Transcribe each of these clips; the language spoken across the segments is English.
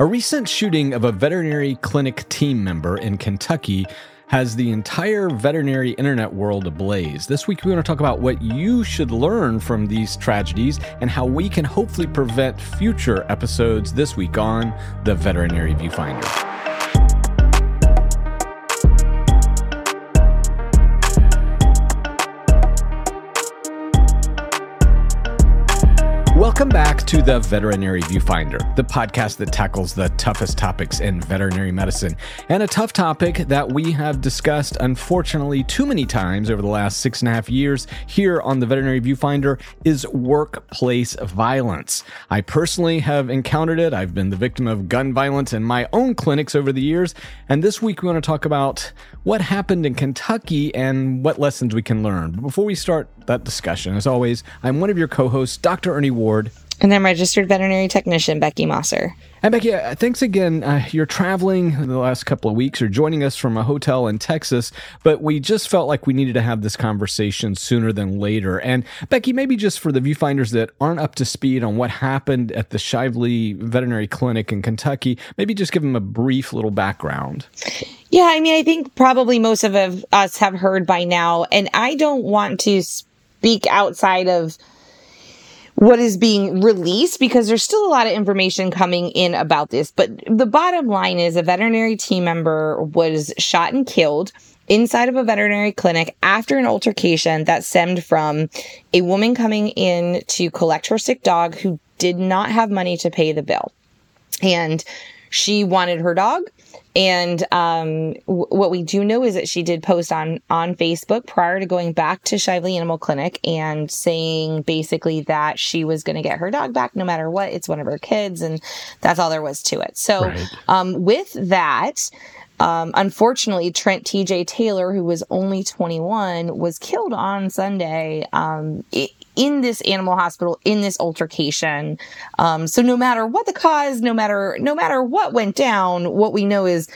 A recent shooting of a veterinary clinic team member in Kentucky has the entire veterinary internet world ablaze. This week, we want to talk about what you should learn from these tragedies and how we can hopefully prevent future episodes this week on the Veterinary Viewfinder. Welcome back to the Veterinary Viewfinder, the podcast that tackles the toughest topics in veterinary medicine. And a tough topic that we have discussed, unfortunately, too many times over the last six and a half years here on the Veterinary Viewfinder is workplace violence. I personally have encountered it. I've been the victim of gun violence in my own clinics over the years. And this week, we want to talk about what happened in Kentucky and what lessons we can learn. But before we start that discussion, as always, I'm one of your co hosts, Dr. Ernie Ward. And I'm registered veterinary technician Beckie Mossor. And Beckie, uh, thanks again. Uh, you're traveling the last couple of weeks. You're joining us from a hotel in Texas, but we just felt like we needed to have this conversation sooner than later. And Beckie, maybe just for the viewfinders that aren't up to speed on what happened at the Shively Veterinary Clinic in Kentucky, maybe just give them a brief little background. Yeah, I mean, I think probably most of us have heard by now, and I don't want to speak outside of what is being released because there's still a lot of information coming in about this. But the bottom line is a veterinary team member was shot and killed inside of a veterinary clinic after an altercation that stemmed from a woman coming in to collect her sick dog who did not have money to pay the bill. And she wanted her dog. And um, w- what we do know is that she did post on on Facebook prior to going back to Shively Animal Clinic and saying basically that she was going to get her dog back no matter what. It's one of her kids, and that's all there was to it. So, right. um, with that. Um, unfortunately, Trent TJ Taylor, who was only 21, was killed on Sunday. Um, it, in this animal hospital in this altercation. Um, so no matter what the cause, no matter no matter what went down, what we know is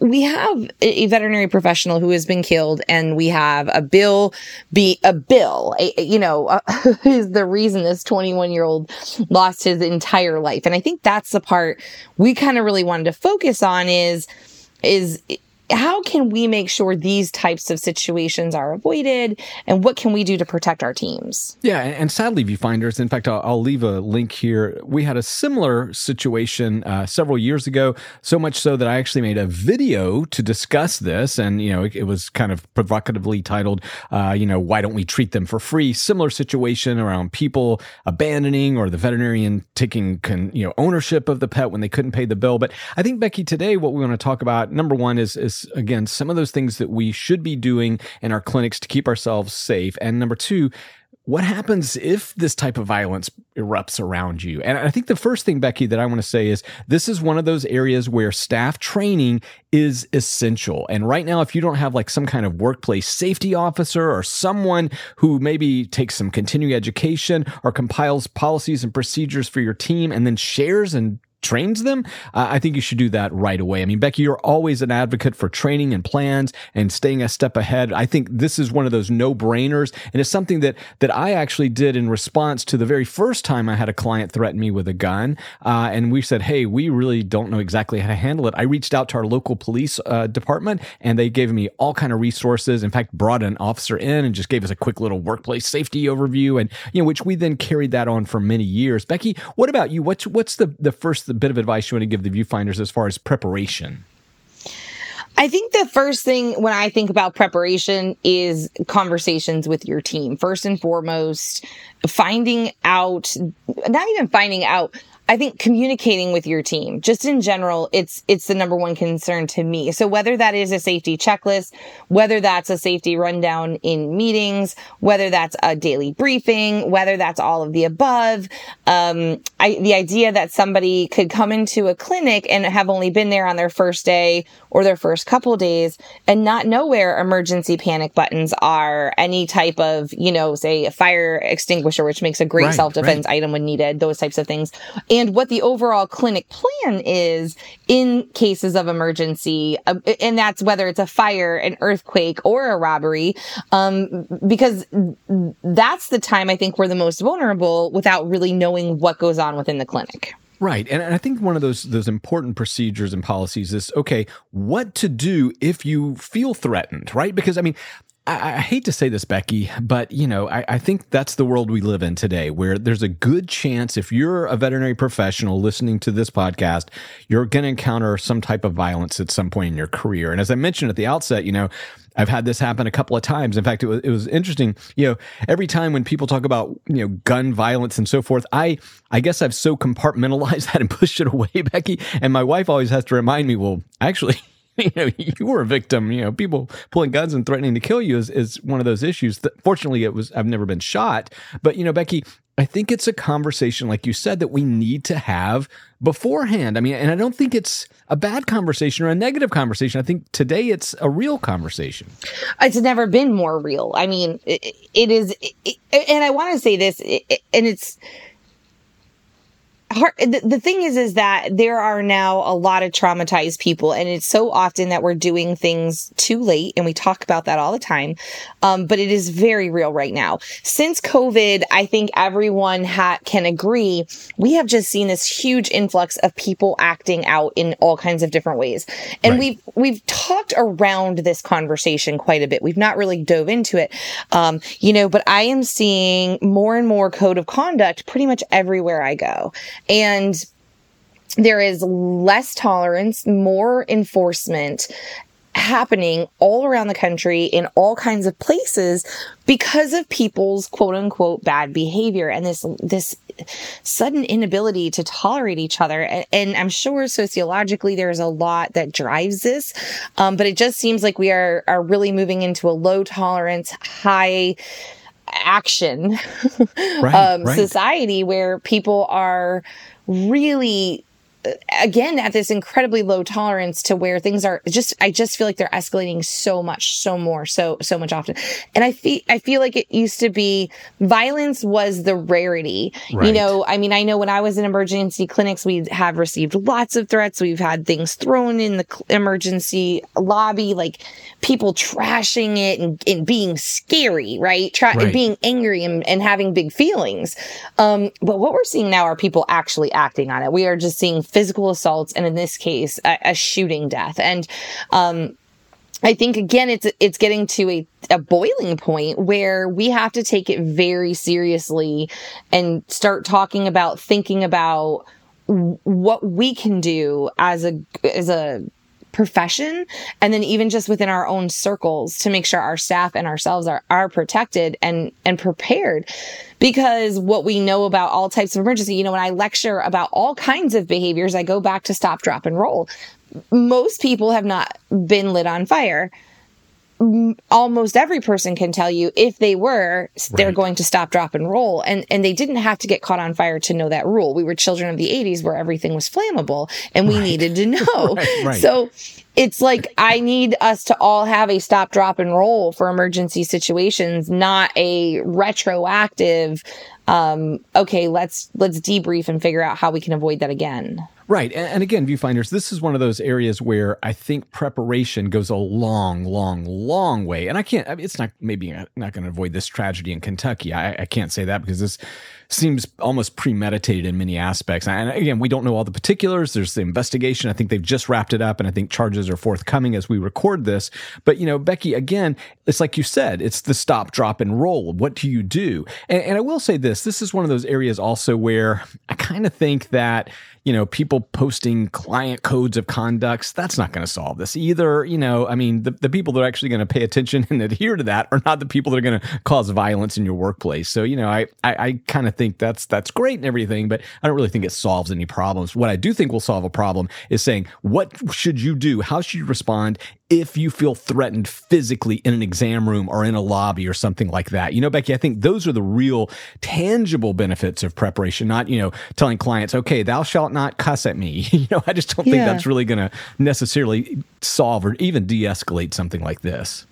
we have a veterinary professional who has been killed and we have a bill be a bill a, you know uh, is the reason this 21 year old lost his entire life and i think that's the part we kind of really wanted to focus on is is how can we make sure these types of situations are avoided? And what can we do to protect our teams? Yeah and sadly viewfinders in fact i'll, I'll leave a link here. We had a similar situation uh, several years ago so much so that i actually made a video to discuss this and you know it, it was kind of provocatively titled uh, you know why don't we treat them for free? Similar situation around people abandoning or the veterinarian taking con, you know ownership of the pet when they couldn't pay the bill. But i think Beckie today what we want to talk about number one is is again, some of those things that we should be doing in our clinics to keep ourselves safe. And number two, what happens if this type of violence erupts around you? And I think the first thing, Beckie, that I want to say is this is one of those areas where staff training is essential. And right now, if you don't have like some kind of workplace safety officer or someone who maybe takes some continuing education or compiles policies and procedures for your team and then shares and trains them, uh, I think you should do that right away. I mean, Beckie, you're always an advocate for training and plans and staying a step ahead. I think this is one of those no brainers. And it's something that, that I actually did in response to the very first time I had a client threaten me with a gun. Uh, and we said, Hey, we really don't know exactly how to handle it. I reached out to our local police uh, department and they gave me all kind of resources. In fact, brought an officer in and just gave us a quick little workplace safety overview and, you know, which we then carried that on for many years. Beckie, what about you? What's, what's the, the first the bit of advice you want to give the viewfinders as far as preparation? I think the first thing when I think about preparation is conversations with your team. First and foremost, finding out, not even finding out, I think communicating with your team, just in general, it's it's the number one concern to me. So whether that is a safety checklist, whether that's a safety rundown in meetings, whether that's a daily briefing, whether that's all of the above, um, I, the idea that somebody could come into a clinic and have only been there on their first day or their first couple days and not know where emergency panic buttons are, any type of, you know, say a fire extinguisher, which makes a great right, self defense right. item when needed, those types of things. And and what the overall clinic plan is in cases of emergency. Uh, and that's whether it's a fire, an earthquake, or a robbery. Um, because that's the time I think we're the most vulnerable without really knowing what goes on within the clinic. Right. And I think one of those those important procedures and policies is okay, what to do if you feel threatened, right? Because I mean, I, I, hate to say this, Beckie, but you know, I, I, think that's the world we live in today, where there's a good chance if you're a veterinary professional listening to this podcast, you're going to encounter some type of violence at some point in your career. And as I mentioned at the outset, you know, I've had this happen a couple of times. In fact, it was, it was interesting. You know, every time when people talk about you know gun violence and so forth, I I guess I've so compartmentalized that and pushed it away, Beckie. And my wife always has to remind me, well, actually. you know you were a victim you know people pulling guns and threatening to kill you is, is one of those issues fortunately it was i've never been shot. But you know Beckie i think it's a conversation like you said that we need to have beforehand. I mean and i don't think it's a bad conversation or a negative conversation. I think today it's a real conversation. It's never been more real. I mean it, it is it, and i want to say this and it's hard, the, the thing is is that there are now a lot of traumatized people and it's so often that we're doing things too late and we talk about that all the time um, but it is very real right now. Since covid i think everyone ha- can agree we have just seen this huge influx of people acting out in all kinds of different ways. And right. we've we've talked around this conversation quite a bit. We've not really dove into it. Um, you know but i am seeing more and more code of conduct pretty much everywhere i go and there is less tolerance, more enforcement happening all around the country in all kinds of places because of people's quote unquote bad behavior and this this sudden inability to tolerate each other. And, and i'm sure sociologically there's a lot that drives this um, but it just seems like we are are really moving into a low tolerance high action right, um, right. society where people are really again at this incredibly low tolerance to where things are just I just feel like they're escalating so much so more so so much often. And I feel I feel like it used to be violence was the rarity. Right. you know I mean I know when I was in emergency clinics we have received lots of threats. We've had things thrown in the emergency lobby like people trashing it and, and being scary right, Tra- right. being angry and, and having big feelings. Um but what we're seeing now are people actually acting on it. We are just seeing physical assaults, and in this case, a, a shooting death. And, um, I think again, it's it's getting to a, a boiling point where we have to take it very seriously and start talking about thinking about what we can do as a as a profession and then even just within our own circles to make sure our staff and ourselves are, are protected and and prepared. Because what we know about all types of emergency you know when i lecture about all kinds of behaviors i go back to stop drop and roll. Most people have not been lit on fire almost every person can tell you if they were they're right. going to stop drop and roll. And and they didn't have to get caught on fire to know that rule. We were children of the 80s where everything was flammable and we right. needed to know. Right, so it's like i need us to all have a stop drop and roll for emergency situations not a retroactive um okay let's let's debrief and figure out how we can avoid that again Right. And, and, again, viewfinders, this is one of those areas where I think preparation goes a long, long, long way. And I can't, I mean, it's not maybe not going to avoid this tragedy in Kentucky. I, I can't say that because this seems almost premeditated in many aspects. And again, we don't know all the particulars. There's the investigation. I think they've just wrapped it up, and I think charges are forthcoming as we record this. But you know, Beckie, again, it's like you said, it's the stop, drop, and roll. What do you do? And, and I will say this: this is one of those areas also where I kind of think that you know, people posting client codes of conducts, that's not going to solve this either. You know, I mean, the, the people that are actually going to pay attention and adhere to that are not the people that are going to cause violence in your workplace. So, you know, I, I, I kind of think that's, that's great and everything, but I don't really think it solves any problems. What I do think will solve a problem is saying, what should you do? How should you respond if you feel threatened physically in an exam room or in a lobby or something like that. You know, Beckie, I think those are the real tangible benefits of preparation, not, you know, telling clients, okay, thou shalt not cuss at me. you know, I just don't yeah. think that's really going to necessarily solve or even de escalate something like this.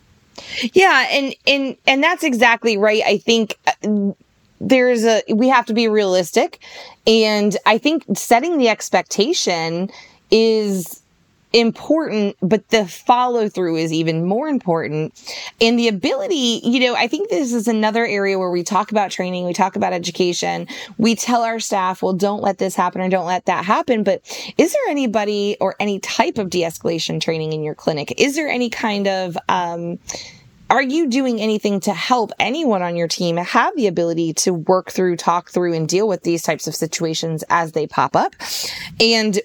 Yeah. And, and, and that's exactly right. I think uh, there's a, we have to be realistic. And I think setting the expectation is important, but the follow through is even more important. And the ability, you know, I think this is another area where we talk about training, we talk about education, we tell our staff, well, don't let this happen or don't let that happen. But is there anybody or any type of de escalation training in your clinic? Is there any kind of, um, are you doing anything to help anyone on your team have the ability to work through, talk through, and deal with these types of situations as they pop up? And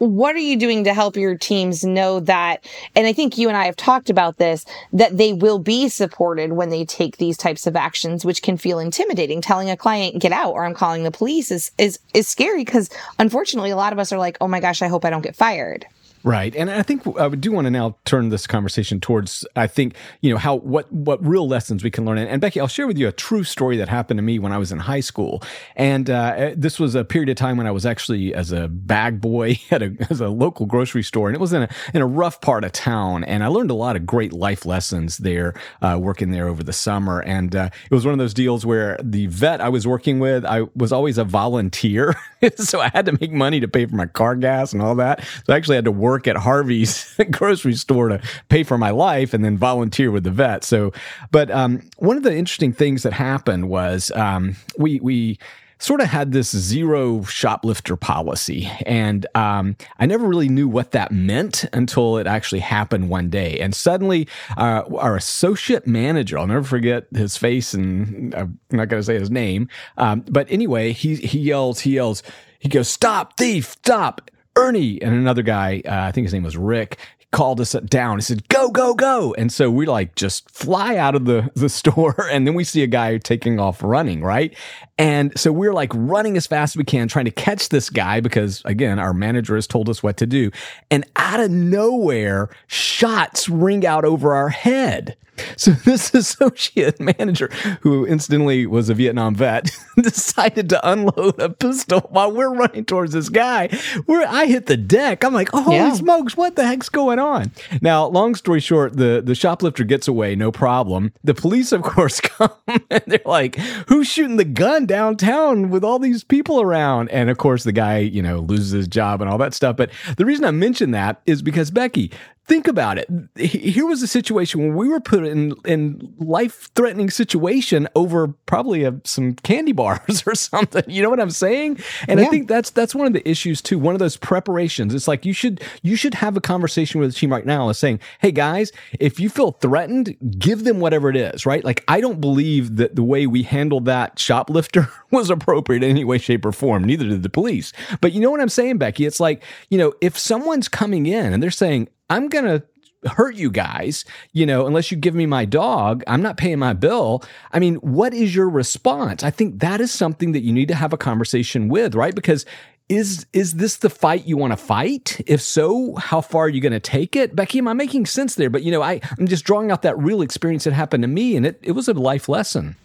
what are you doing to help your teams know that? And I think you and I have talked about this, that they will be supported when they take these types of actions, which can feel intimidating. Telling a client, get out, or I'm calling the police is, is, is scary because unfortunately, a lot of us are like, oh my gosh, I hope I don't get fired. Right. And I think I would do want to now turn this conversation towards, I think, you know, how, what, what real lessons we can learn. And, Beckie, I'll share with you a true story that happened to me when I was in high school. And uh, this was a period of time when I was actually as a bag boy at a, as a local grocery store. And it was in a, in a rough part of town. And I learned a lot of great life lessons there, uh, working there over the summer. And uh, it was one of those deals where the vet I was working with, I was always a volunteer. so I had to make money to pay for my car gas and all that. So I actually had to work work at Harvey's grocery store to pay for my life and then volunteer with the vet. So, but um, one of the interesting things that happened was um, we we sort of had this zero shoplifter policy. And um, I never really knew what that meant until it actually happened one day. And suddenly, uh, our associate manager, I'll never forget his face, and I'm not going to say his name. Um, but anyway, he, he yells, he yells, he goes, Stop, thief, stop. Ernie and another guy, uh, I think his name was Rick, called us down. He said, "Go, go, go!" And so we like just fly out of the the store, and then we see a guy taking off running, right? And so we're like running as fast as we can, trying to catch this guy because again, our manager has told us what to do. And out of nowhere, shots ring out over our head. So this associate manager, who incidentally was a Vietnam vet, decided to unload a pistol while we're running towards this guy. Where I hit the deck, I'm like, "Oh, holy yeah. smokes, what the heck's going on?" Now, long story short, the the shoplifter gets away, no problem. The police, of course, come and they're like, "Who's shooting the gun downtown with all these people around?" And of course, the guy, you know, loses his job and all that stuff. But the reason I mention that is because Beckie, think about it. Here was a situation when we were put in in life threatening situation over probably a, some candy bars or something. You know what I'm saying? And yeah. I think that's that's one of the issues too. One of those preparations. It's like you should you should have a conversation with the team right now and saying, "Hey guys, if you feel threatened, give them whatever it is." Right? Like I don't believe that the way we handled that shoplifter was appropriate in any way, shape, or form. Neither did the police. But you know what I'm saying, Beckie? It's like you know if someone's coming in and they're saying I'm going to hurt you guys, you know, unless you give me my dog, I'm not paying my bill. I mean, what is your response? I think that is something that you need to have a conversation with, right? Because is is this the fight you want to fight? If so, how far are you going to take it? Beckie, am I making sense there? But you know, I, I'm just drawing out that real experience that happened to me and it, it was a life lesson.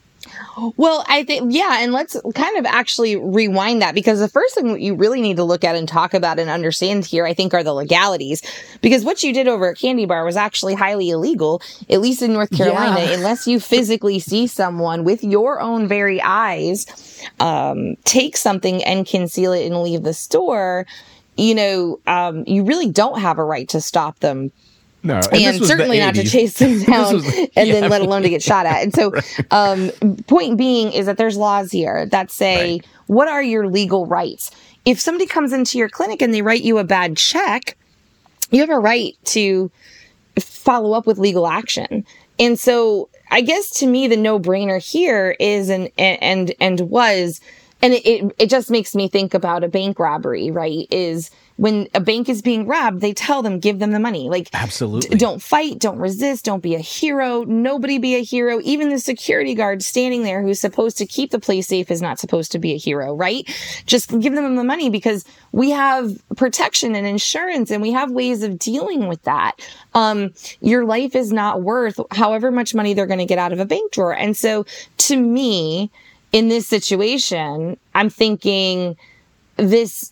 Well, I think, yeah, and let's kind of actually rewind that because the first thing you really need to look at and talk about and understand here, I think, are the legalities. Because what you did over at Candy Bar was actually highly illegal, at least in North Carolina, yeah. unless you physically see someone with your own very eyes um, take something and conceal it and leave the store. You know, um, you really don't have a right to stop them no, and, and certainly not to chase them down was, and yeah, then let alone to get shot at. And so, right. um, point being is that there's laws here that say right. what are your legal rights. If somebody comes into your clinic and they write you a bad check, you have a right to follow up with legal action. And so, I guess to me, the no brainer here is and and and was, and it, it it just makes me think about a bank robbery, right? Is when a bank is being robbed, they tell them, give them the money. Like, absolutely. D- don't fight, don't resist, don't be a hero. Nobody be a hero. Even the security guard standing there who's supposed to keep the place safe is not supposed to be a hero, right? Just give them the money because we have protection and insurance and we have ways of dealing with that. Um, your life is not worth however much money they're going to get out of a bank drawer. And so to me, in this situation, I'm thinking this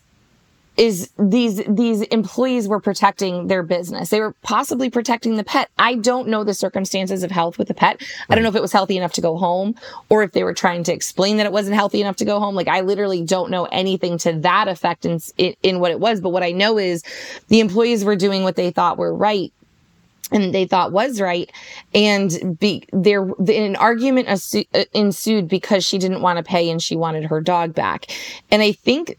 is these these employees were protecting their business. They were possibly protecting the pet. I don't know the circumstances of health with the pet. I don't know if it was healthy enough to go home or if they were trying to explain that it wasn't healthy enough to go home. Like I literally don't know anything to that effect in in, in what it was, but what I know is the employees were doing what they thought were right and they thought was right and be there an argument uh, ensued because she didn't want to pay and she wanted her dog back and i think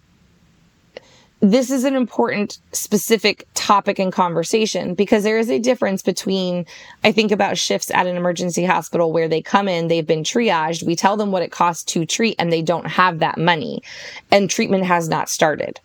this is an important specific topic and conversation because there is a difference between I think about shifts at an emergency hospital where they come in, they've been triaged, we tell them what it costs to treat and they don't have that money and treatment has not started.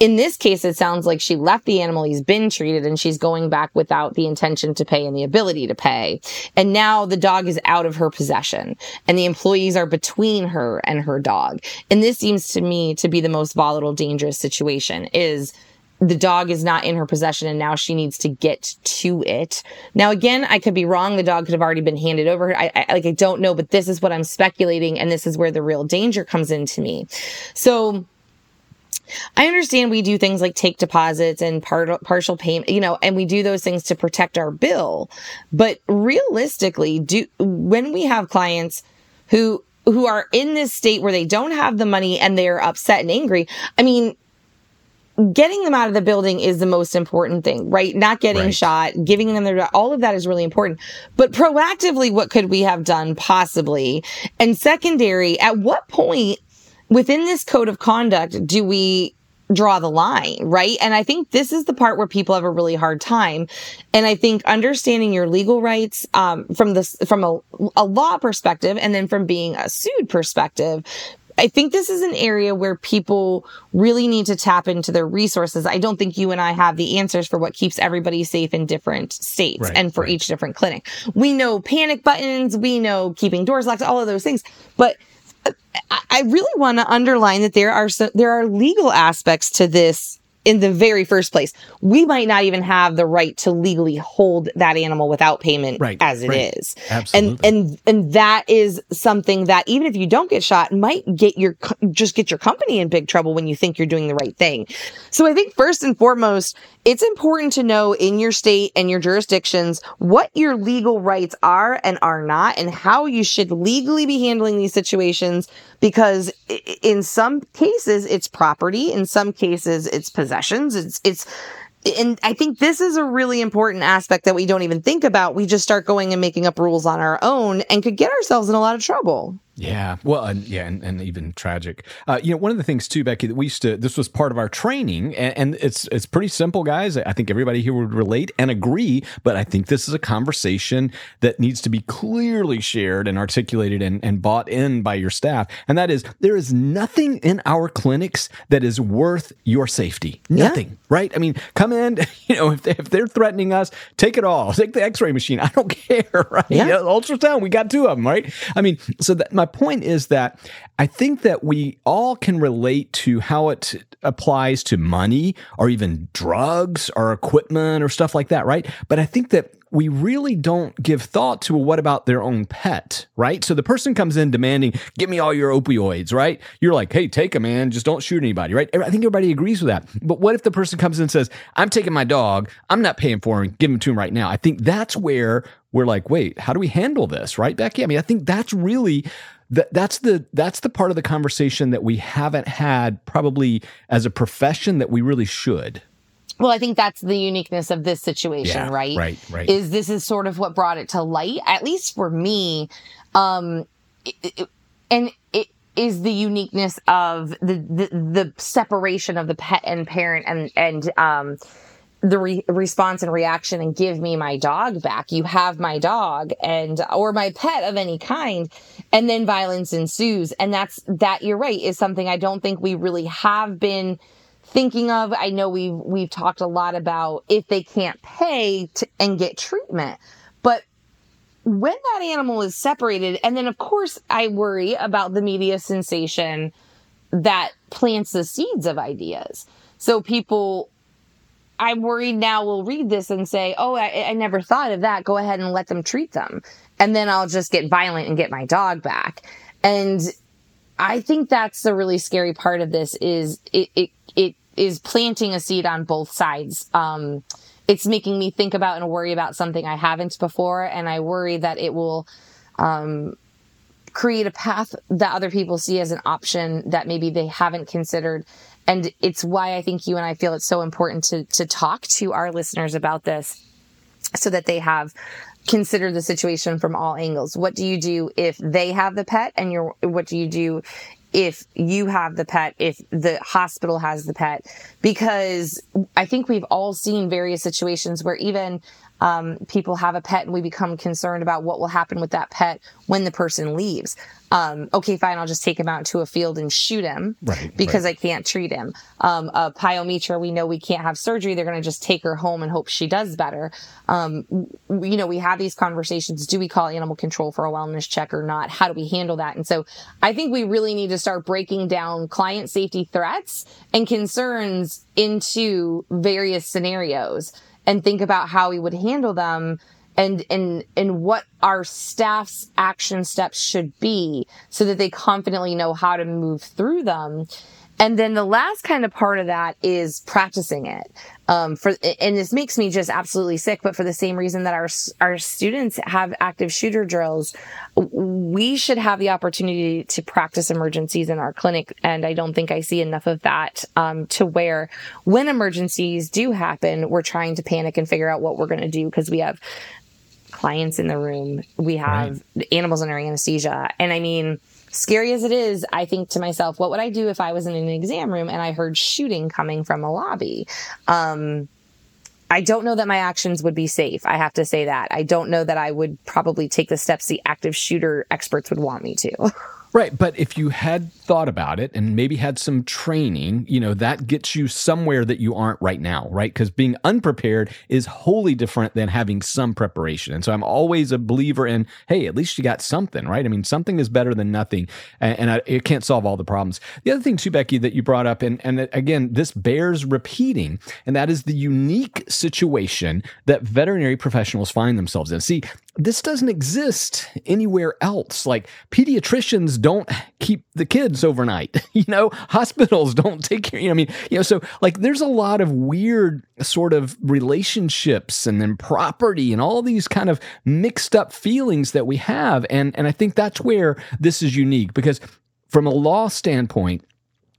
In this case it sounds like she left the animal, he's been treated and she's going back without the intention to pay and the ability to pay. And now the dog is out of her possession and the employees are between her and her dog. And this seems to me to be the most volatile dangerous situation is the dog is not in her possession and now she needs to get to it. Now again, I could be wrong. The dog could have already been handed over. I, I like I don't know, but this is what I'm speculating and this is where the real danger comes into me. So I understand we do things like take deposits and part, partial payment, you know, and we do those things to protect our bill. But realistically, do when we have clients who who are in this state where they don't have the money and they're upset and angry, I mean, getting them out of the building is the most important thing, right? Not getting right. shot, giving them their, all of that is really important. But proactively, what could we have done possibly? And secondary, at what point within this code of conduct do we draw the line, right? And I think this is the part where people have a really hard time. And I think understanding your legal rights um, from this from a, a law perspective, and then from being a sued perspective, I think this is an area where people really need to tap into their resources. I don't think you and I have the answers for what keeps everybody safe in different states right, and for right. each different clinic. We know panic buttons, we know keeping doors locked, all of those things. But uh, I really want to underline that there are some, there are legal aspects to this in the very first place. We might not even have the right to legally hold that animal without payment right, as it right. is. Absolutely. And and and that is something that even if you don't get shot might get your just get your company in big trouble when you think you're doing the right thing. So I think first and foremost, it's important to know in your state and your jurisdictions what your legal rights are and are not and how you should legally be handling these situations because in some cases it's property, in some cases it's possessions, it's it's and I think this is a really important aspect that we don't even think about. We just start going and making up rules on our own and could get ourselves in a lot of trouble. Yeah, well, and, yeah, and, and even tragic. Uh, you know, one of the things too, Beckie, that we used to. This was part of our training, and, and, it's it's pretty simple, guys. I think everybody here would relate and agree. But I think this is a conversation that needs to be clearly shared and articulated and, and bought in by your staff. And that is, there is nothing in our clinics that is worth your safety. Nothing, yeah. right? I mean, come in. You know, if, they, if they're threatening us, take it all. Take the X-ray machine. I don't care, right? Yeah. ultrasound. We got two of them, right? I mean, so that my point is that I think that we all can relate to how it applies to money or even drugs or equipment or stuff like that, right? But I think that we really don't give thought to what about their own pet, right? So the person comes in demanding, "Give me all your opioids," right? You're like, "Hey, take them, man. Just don't shoot anybody," right? I think everybody agrees with that. But what if the person comes in and says, "I'm taking my dog. I'm not paying for him. Give him to him right now." I think that's where we're like, "Wait, how do we handle this?" Right, Beckie? I mean, I think that's really that that's the that's the part of the conversation that we haven't had probably as a profession that we really should. Well, I think that's the uniqueness of this situation, yeah, right? Right, right. Is this is sort of what brought it to light, at least for me. Um, it, it, and it is the uniqueness of the, the, the separation of the pet and parent and and um the re- response and reaction and give me my dog back. You have my dog and, or my pet of any kind. And then violence ensues. And that's, that you're right is something I don't think we really have been thinking of. I know we've, we've talked a lot about if they can't pay to, and get treatment, but when that animal is separated, and then of course I worry about the media sensation that plants the seeds of ideas. So people I'm worried now we'll read this and say, oh, I, I, never thought of that. Go ahead and let them treat them. And then I'll just get violent and get my dog back. And I think that's the really scary part of this is it, it, it is planting a seed on both sides. Um, it's making me think about and worry about something I haven't before, and I worry that it will um, create a path that other people see as an option that maybe they haven't considered. And it's why I think you and I feel it's so important to to talk to our listeners about this, so that they have considered the situation from all angles. What do you do if they have the pet, and you're what do you do if you have the pet, if the hospital has the pet, because I think we've all seen various situations where even um, people have a pet and we become concerned about what will happen with that pet when the person leaves. Um, okay, fine, I'll just take him out to a field and shoot him right, because right. I can't treat him. Um, a pyometra, we know we can't have surgery. They're going to just take her home and hope she does better. Um, you know, we have these conversations. Do we call animal control for a wellness check or not? How do we handle that? And so I think we really need to start breaking down client safety threats and concerns into various scenarios and think about how we would handle them and and and what our staff's action steps should be so that they confidently know how to move through them and then the last kind of part of that is practicing it. Um, for, and this makes me just absolutely sick, but for the same reason that our, our students have active shooter drills, we should have the opportunity to practice emergencies in our clinic. And I don't think I see enough of that, um, to where when emergencies do happen, we're trying to panic and figure out what we're going to do because we have clients in the room. We have right. animals under anesthesia. And I mean, scary as it is, I think to myself, what would I do if I was in an exam room and I heard shooting coming from a lobby? Um, I don't know that my actions would be safe. I have to say that. I don't know that I would probably take the steps the active shooter experts would want me to. Right. But if you had thought about it and maybe had some training, you know, that gets you somewhere that you aren't right now, right? Because being unprepared is wholly different than having some preparation. And so I'm always a believer in, hey, at least you got something, right? I mean, something is better than nothing. And, and I, it can't solve all the problems. The other thing, too, Beckie, that you brought up, and, and again, this bears repeating, and that is the unique situation that veterinary professionals find themselves in. See, this doesn't exist anywhere else. Like pediatricians don't keep the kids overnight. You know, hospitals don't take care. You know, I mean, you know, so like there's a lot of weird sort of relationships and then property and all these kind of mixed up feelings that we have. And and I think that's where this is unique because from a law standpoint,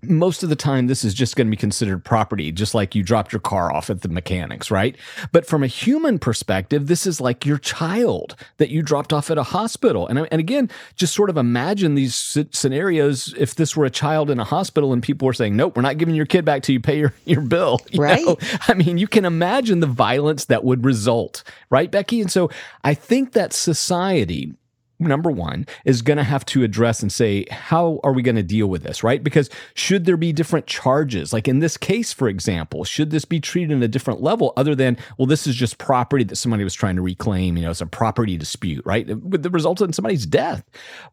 most of the time this is just going to be considered property just like you dropped your car off at the mechanics right? But from a human perspective this is like your child that you dropped off at a hospital. And, and again just sort of imagine these scenarios if this were a child in a hospital and people were saying nope we're not giving your kid back till you pay your, your bill. You right. Know? i mean you can imagine the violence that would result right Beckie? And so i think that society number one, is going to have to address and say, how are we going to deal with this, right? Because should there be different charges? Like in this case, for example, should this be treated in a different level other than, well, this is just property that somebody was trying to reclaim, you know, it's a property dispute, right? With the result in somebody's death.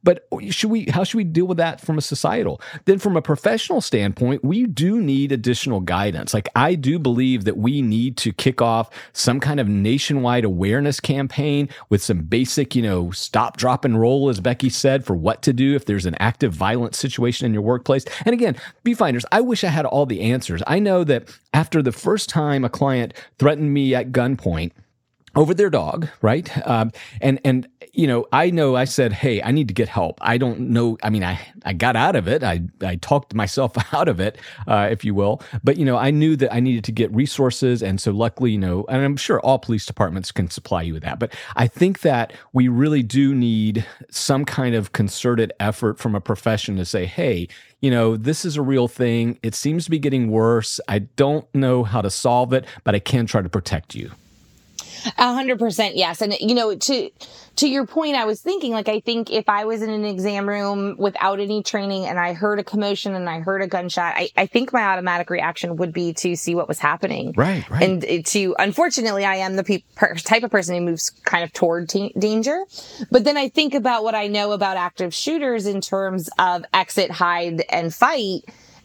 But should we, how should we deal with that from a societal? Then from a professional standpoint, we do need additional guidance. Like I do believe that we need to kick off some kind of nationwide awareness campaign with some basic, you know, stop, drop, drop and roll, as Beckie said, for what to do if there's an active violent situation in your workplace. And again, Viewfinders, I wish I had all the answers. I know that after the first time a client threatened me at gunpoint, over their dog, right? Um, and and you know, I know I said, "Hey, I need to get help." I don't know. I mean, I I got out of it. I I talked myself out of it, uh, if you will. But you know, I knew that I needed to get resources, and so luckily, you know, and I'm sure all police departments can supply you with that. But I think that we really do need some kind of concerted effort from a profession to say, "Hey, you know, this is a real thing. It seems to be getting worse. I don't know how to solve it, but I can try to protect you." A hundred percent, yes. And you know, to to your point, I was thinking like I think if I was in an exam room without any training and I heard a commotion and I heard a gunshot, I, I think my automatic reaction would be to see what was happening. Right, right. And to unfortunately, I am the pe- per- type of person who moves kind of toward t- danger. But then I think about what I know about active shooters in terms of exit, hide, and fight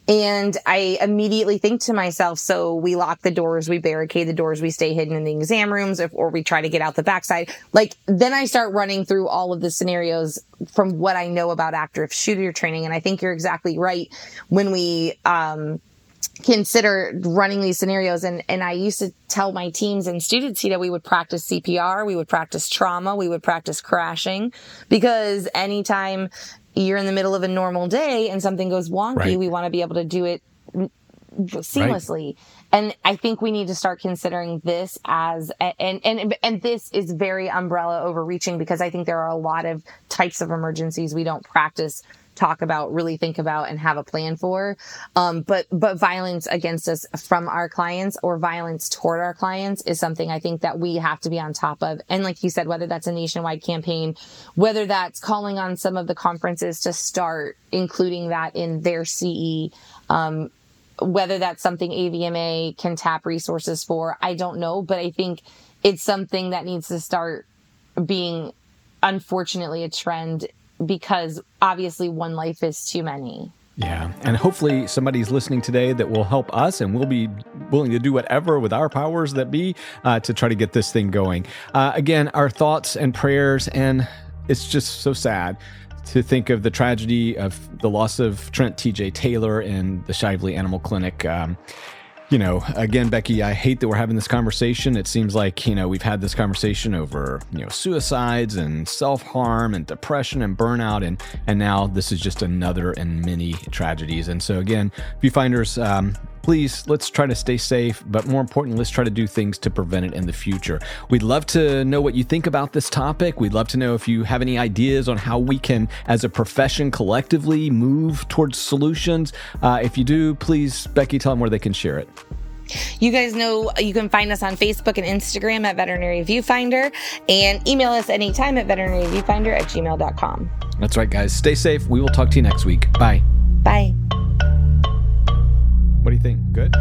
and I immediately think to myself, so we lock the doors, we barricade the doors, we stay hidden in the exam rooms, if, or we try to get out the backside. Like, then I start running through all of the scenarios from what I know about active shooter training. And I think you're exactly right. When we, um, consider running these scenarios and and I used to tell my teams and students you know we would practice CPR we would practice trauma we would practice crashing because anytime you're in the middle of a normal day and something goes wonky right. we want to be able to do it seamlessly right. and i think we need to start considering this as and and and this is very umbrella overreaching because i think there are a lot of types of emergencies we don't practice talk about, really think about, and have a plan for. Um, but but violence against us from our clients or violence toward our clients is something I think that we have to be on top of. And like you said, whether that's a nationwide campaign, whether that's calling on some of the conferences to start including that in their CE. Um, whether that's something AVMA can tap resources for, I don't know, but I think it's something that needs to start being unfortunately a trend because obviously one life is too many. Yeah. And hopefully somebody's listening today that will help us and we'll be willing to do whatever with our powers that be uh, to try to get this thing going. Uh, again, our thoughts and prayers, and it's just so sad to think of the tragedy of the loss of Trent TJ Taylor in the Shively Animal Clinic. Um, you know, again, Beckie, I hate that we're having this conversation. It seems like, you know, we've had this conversation over, you know, suicides and self-harm and depression and burnout. And, and now this is just another in many tragedies. And so again, viewfinders, um, please let's try to stay safe, but more importantly, let's try to do things to prevent it in the future. We'd love to know what you think about this topic. We'd love to know if you have any ideas on how we can, as a profession, collectively move towards solutions. Uh, if you do, please, Beckie, tell them where they can share it. You guys know you can find us on Facebook and Instagram at Veterinary Viewfinder and email us anytime at veterinaryviewfinder at gmail.com. That's right, guys. Stay safe. We will talk to you next week. Bye. Bye. What do you think? Good?